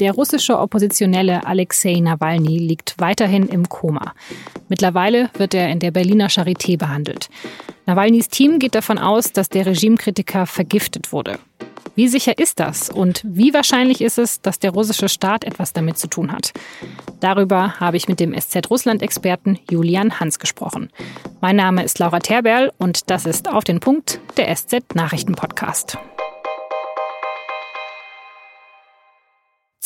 Der russische Oppositionelle Alexei Nawalny liegt weiterhin im Koma. Mittlerweile wird er in der Berliner Charité behandelt. Nawalnys Team geht davon aus, dass der Regimekritiker vergiftet wurde. Wie sicher ist das und wie wahrscheinlich ist es, dass der russische Staat etwas damit zu tun hat? Darüber habe ich mit dem SZ-Russland-Experten Julian Hans gesprochen. Mein Name ist Laura Terberl und das ist auf den Punkt der SZ-Nachrichten-Podcast.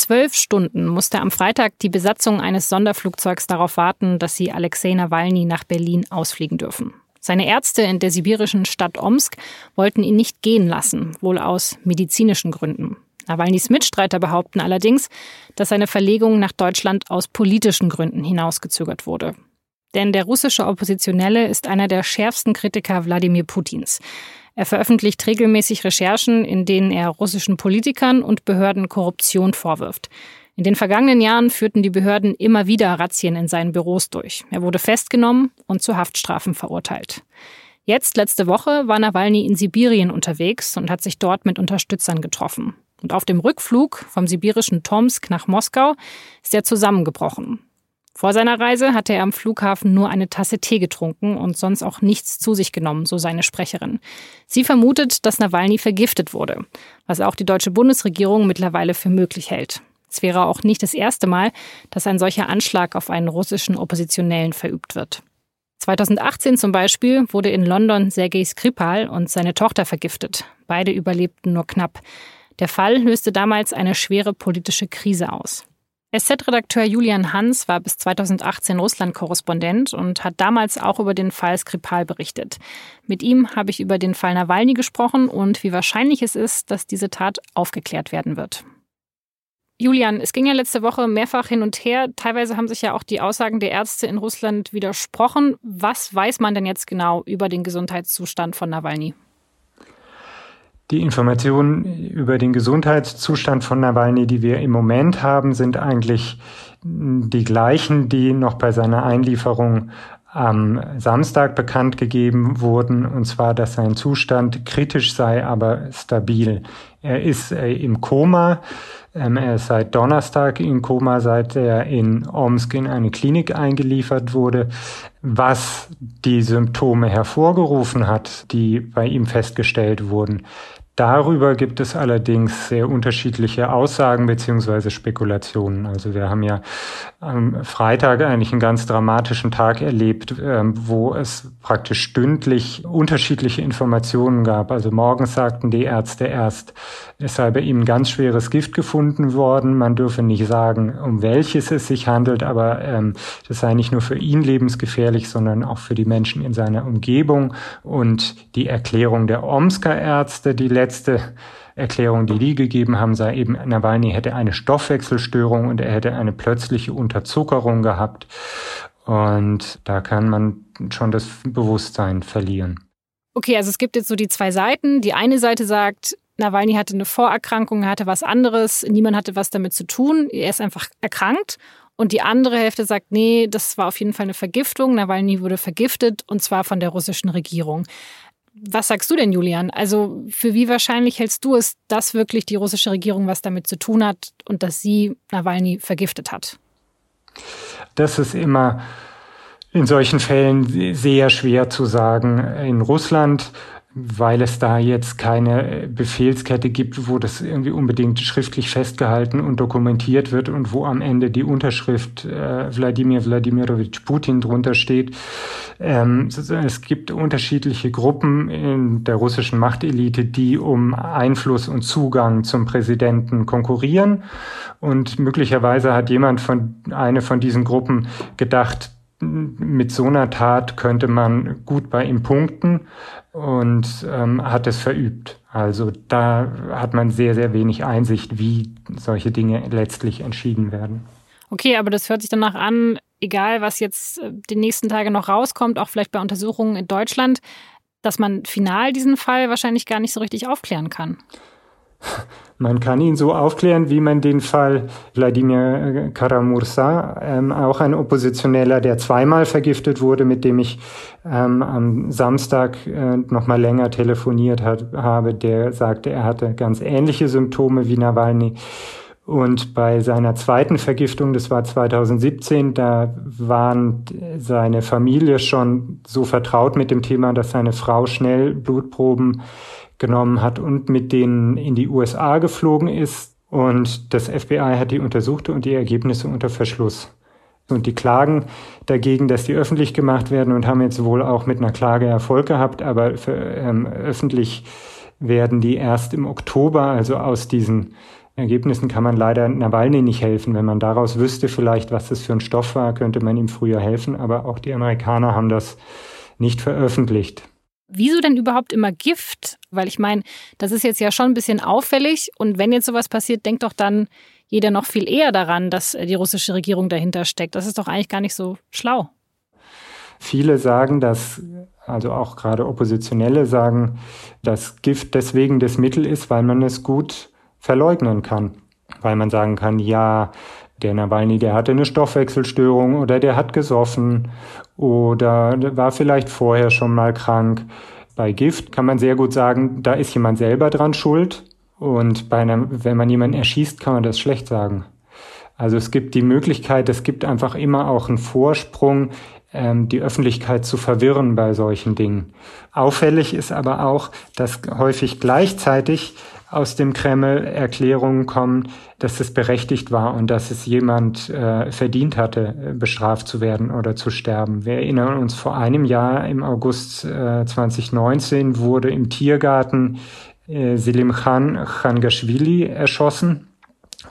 Zwölf Stunden musste am Freitag die Besatzung eines Sonderflugzeugs darauf warten, dass sie Alexei Nawalny nach Berlin ausfliegen dürfen. Seine Ärzte in der sibirischen Stadt Omsk wollten ihn nicht gehen lassen, wohl aus medizinischen Gründen. Nawalnys Mitstreiter behaupten allerdings, dass seine Verlegung nach Deutschland aus politischen Gründen hinausgezögert wurde. Denn der russische Oppositionelle ist einer der schärfsten Kritiker Wladimir Putins. Er veröffentlicht regelmäßig Recherchen, in denen er russischen Politikern und Behörden Korruption vorwirft. In den vergangenen Jahren führten die Behörden immer wieder Razzien in seinen Büros durch. Er wurde festgenommen und zu Haftstrafen verurteilt. Jetzt, letzte Woche, war Nawalny in Sibirien unterwegs und hat sich dort mit Unterstützern getroffen. Und auf dem Rückflug vom sibirischen Tomsk nach Moskau ist er zusammengebrochen. Vor seiner Reise hatte er am Flughafen nur eine Tasse Tee getrunken und sonst auch nichts zu sich genommen, so seine Sprecherin. Sie vermutet, dass Nawalny vergiftet wurde, was auch die deutsche Bundesregierung mittlerweile für möglich hält. Es wäre auch nicht das erste Mal, dass ein solcher Anschlag auf einen russischen Oppositionellen verübt wird. 2018 zum Beispiel wurde in London Sergei Skripal und seine Tochter vergiftet. Beide überlebten nur knapp. Der Fall löste damals eine schwere politische Krise aus. SZ-Redakteur Julian Hans war bis 2018 Russland-Korrespondent und hat damals auch über den Fall Skripal berichtet. Mit ihm habe ich über den Fall Nawalny gesprochen und wie wahrscheinlich es ist, dass diese Tat aufgeklärt werden wird. Julian, es ging ja letzte Woche mehrfach hin und her. Teilweise haben sich ja auch die Aussagen der Ärzte in Russland widersprochen. Was weiß man denn jetzt genau über den Gesundheitszustand von Nawalny? Die Informationen über den Gesundheitszustand von Nawalny, die wir im Moment haben, sind eigentlich die gleichen, die noch bei seiner Einlieferung am Samstag bekannt gegeben wurden, und zwar, dass sein Zustand kritisch sei, aber stabil. Er ist äh, im Koma. Ähm, er ist seit Donnerstag in Koma, seit er in Omsk in eine Klinik eingeliefert wurde. Was die Symptome hervorgerufen hat, die bei ihm festgestellt wurden, Darüber gibt es allerdings sehr unterschiedliche Aussagen beziehungsweise Spekulationen. Also wir haben ja am Freitag eigentlich einen ganz dramatischen Tag erlebt, ähm, wo es praktisch stündlich unterschiedliche Informationen gab. Also morgens sagten die Ärzte erst, es sei bei ihm ganz schweres Gift gefunden worden. Man dürfe nicht sagen, um welches es sich handelt, aber ähm, das sei nicht nur für ihn lebensgefährlich, sondern auch für die Menschen in seiner Umgebung. Und die Erklärung der Omsker Ärzte, die letzte Erklärung, die die gegeben haben, sei eben, Nawalny hätte eine Stoffwechselstörung und er hätte eine plötzliche Unterzuckerung gehabt. Und da kann man schon das Bewusstsein verlieren. Okay, also es gibt jetzt so die zwei Seiten. Die eine Seite sagt, Nawalny hatte eine Vorerkrankung, er hatte was anderes, niemand hatte was damit zu tun, er ist einfach erkrankt. Und die andere Hälfte sagt, nee, das war auf jeden Fall eine Vergiftung. Nawalny wurde vergiftet und zwar von der russischen Regierung. Was sagst du denn, Julian? Also für wie wahrscheinlich hältst du es, dass wirklich die russische Regierung was damit zu tun hat und dass sie Nawalny vergiftet hat? Das ist immer in solchen Fällen sehr schwer zu sagen. In Russland weil es da jetzt keine Befehlskette gibt, wo das irgendwie unbedingt schriftlich festgehalten und dokumentiert wird und wo am Ende die Unterschrift äh, Wladimir Wladimirovich Putin drunter steht. Ähm, es gibt unterschiedliche Gruppen in der russischen Machtelite, die um Einfluss und Zugang zum Präsidenten konkurrieren. Und möglicherweise hat jemand von, eine von diesen Gruppen gedacht, mit so einer Tat könnte man gut bei ihm punkten und ähm, hat es verübt. Also da hat man sehr, sehr wenig Einsicht, wie solche Dinge letztlich entschieden werden. Okay, aber das hört sich danach an, egal was jetzt äh, die nächsten Tage noch rauskommt, auch vielleicht bei Untersuchungen in Deutschland, dass man final diesen Fall wahrscheinlich gar nicht so richtig aufklären kann. Man kann ihn so aufklären, wie man den Fall Wladimir Karamursa, ähm, auch ein Oppositioneller, der zweimal vergiftet wurde, mit dem ich ähm, am Samstag äh, noch mal länger telefoniert hat, habe, der sagte, er hatte ganz ähnliche Symptome wie Nawalny. Und bei seiner zweiten Vergiftung, das war 2017, da waren seine Familie schon so vertraut mit dem Thema, dass seine Frau schnell Blutproben genommen hat und mit denen in die USA geflogen ist. Und das FBI hat die untersucht und die Ergebnisse unter Verschluss. Und die klagen dagegen, dass die öffentlich gemacht werden und haben jetzt wohl auch mit einer Klage Erfolg gehabt, aber für, ähm, öffentlich werden die erst im Oktober, also aus diesen Ergebnissen kann man leider Nawalny nicht helfen. Wenn man daraus wüsste vielleicht, was das für ein Stoff war, könnte man ihm früher helfen. Aber auch die Amerikaner haben das nicht veröffentlicht. Wieso denn überhaupt immer Gift? Weil ich meine, das ist jetzt ja schon ein bisschen auffällig. Und wenn jetzt sowas passiert, denkt doch dann jeder noch viel eher daran, dass die russische Regierung dahinter steckt. Das ist doch eigentlich gar nicht so schlau. Viele sagen, dass, also auch gerade Oppositionelle sagen, dass Gift deswegen das Mittel ist, weil man es gut verleugnen kann. Weil man sagen kann, ja, der Nawalny, der hatte eine Stoffwechselstörung oder der hat gesoffen oder war vielleicht vorher schon mal krank. Bei Gift kann man sehr gut sagen, da ist jemand selber dran schuld. Und bei einem, wenn man jemanden erschießt, kann man das schlecht sagen. Also es gibt die Möglichkeit, es gibt einfach immer auch einen Vorsprung, ähm, die Öffentlichkeit zu verwirren bei solchen Dingen. Auffällig ist aber auch, dass häufig gleichzeitig aus dem Kreml Erklärungen kommen, dass es berechtigt war und dass es jemand äh, verdient hatte, äh, bestraft zu werden oder zu sterben. Wir erinnern uns, vor einem Jahr im August äh, 2019 wurde im Tiergarten äh, Selim Khan Khangashvili erschossen.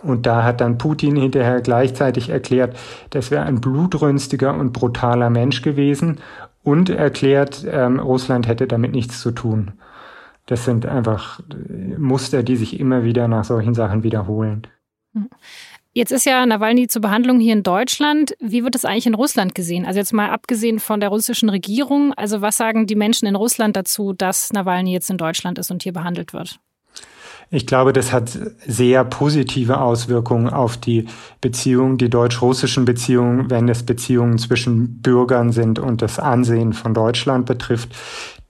Und da hat dann Putin hinterher gleichzeitig erklärt, das wäre ein blutrünstiger und brutaler Mensch gewesen und erklärt, ähm, Russland hätte damit nichts zu tun. Das sind einfach Muster, die sich immer wieder nach solchen Sachen wiederholen. Jetzt ist ja Nawalny zur Behandlung hier in Deutschland. Wie wird es eigentlich in Russland gesehen? Also jetzt mal abgesehen von der russischen Regierung. Also was sagen die Menschen in Russland dazu, dass Nawalny jetzt in Deutschland ist und hier behandelt wird? Ich glaube, das hat sehr positive Auswirkungen auf die Beziehungen, die deutsch-russischen Beziehungen, wenn es Beziehungen zwischen Bürgern sind und das Ansehen von Deutschland betrifft.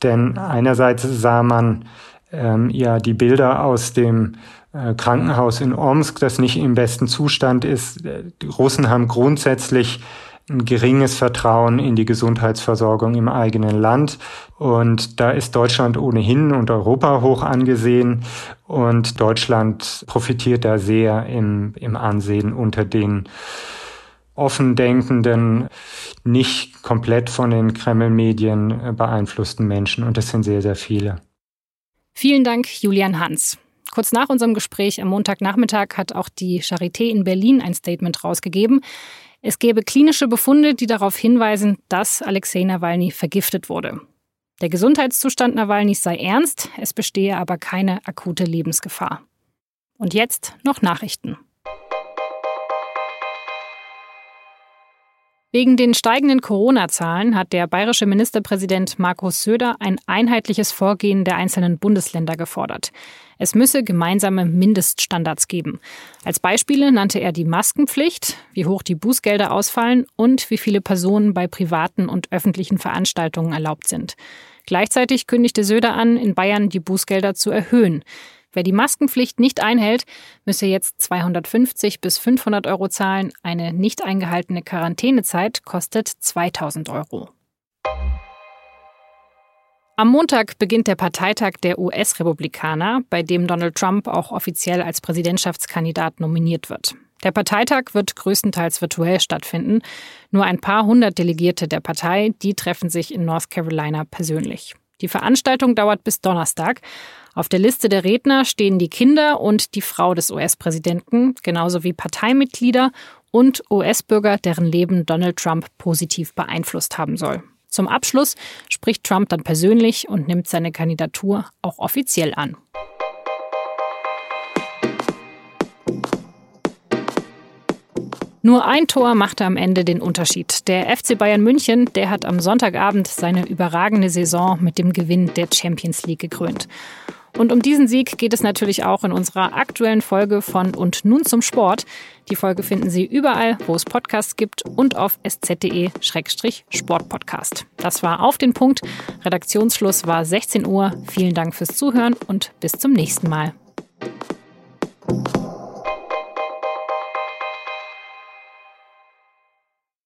Denn einerseits sah man ähm, ja die Bilder aus dem äh, Krankenhaus in Omsk, das nicht im besten Zustand ist. Die Russen haben grundsätzlich ein geringes Vertrauen in die Gesundheitsversorgung im eigenen Land. Und da ist Deutschland ohnehin und Europa hoch angesehen. Und Deutschland profitiert da sehr im, im Ansehen unter den offen denkenden, nicht komplett von den Kreml-Medien äh, beeinflussten Menschen. Und das sind sehr, sehr viele. Vielen Dank, Julian Hans. Kurz nach unserem Gespräch am Montagnachmittag hat auch die Charité in Berlin ein Statement rausgegeben. Es gäbe klinische Befunde, die darauf hinweisen, dass Alexei Nawalny vergiftet wurde. Der Gesundheitszustand Nawalnys sei ernst, es bestehe aber keine akute Lebensgefahr. Und jetzt noch Nachrichten. Wegen den steigenden Corona-Zahlen hat der bayerische Ministerpräsident Markus Söder ein einheitliches Vorgehen der einzelnen Bundesländer gefordert. Es müsse gemeinsame Mindeststandards geben. Als Beispiele nannte er die Maskenpflicht, wie hoch die Bußgelder ausfallen und wie viele Personen bei privaten und öffentlichen Veranstaltungen erlaubt sind. Gleichzeitig kündigte Söder an, in Bayern die Bußgelder zu erhöhen. Wer die Maskenpflicht nicht einhält, müsse jetzt 250 bis 500 Euro zahlen. Eine nicht eingehaltene Quarantänezeit kostet 2000 Euro. Am Montag beginnt der Parteitag der US-Republikaner, bei dem Donald Trump auch offiziell als Präsidentschaftskandidat nominiert wird. Der Parteitag wird größtenteils virtuell stattfinden. Nur ein paar hundert Delegierte der Partei, die treffen sich in North Carolina persönlich. Die Veranstaltung dauert bis Donnerstag. Auf der Liste der Redner stehen die Kinder und die Frau des US-Präsidenten, genauso wie Parteimitglieder und US-Bürger, deren Leben Donald Trump positiv beeinflusst haben soll. Zum Abschluss spricht Trump dann persönlich und nimmt seine Kandidatur auch offiziell an. Nur ein Tor machte am Ende den Unterschied. Der FC Bayern München, der hat am Sonntagabend seine überragende Saison mit dem Gewinn der Champions League gekrönt. Und um diesen Sieg geht es natürlich auch in unserer aktuellen Folge von Und nun zum Sport. Die Folge finden Sie überall, wo es Podcasts gibt und auf sz.de-sportpodcast. Das war auf den Punkt. Redaktionsschluss war 16 Uhr. Vielen Dank fürs Zuhören und bis zum nächsten Mal.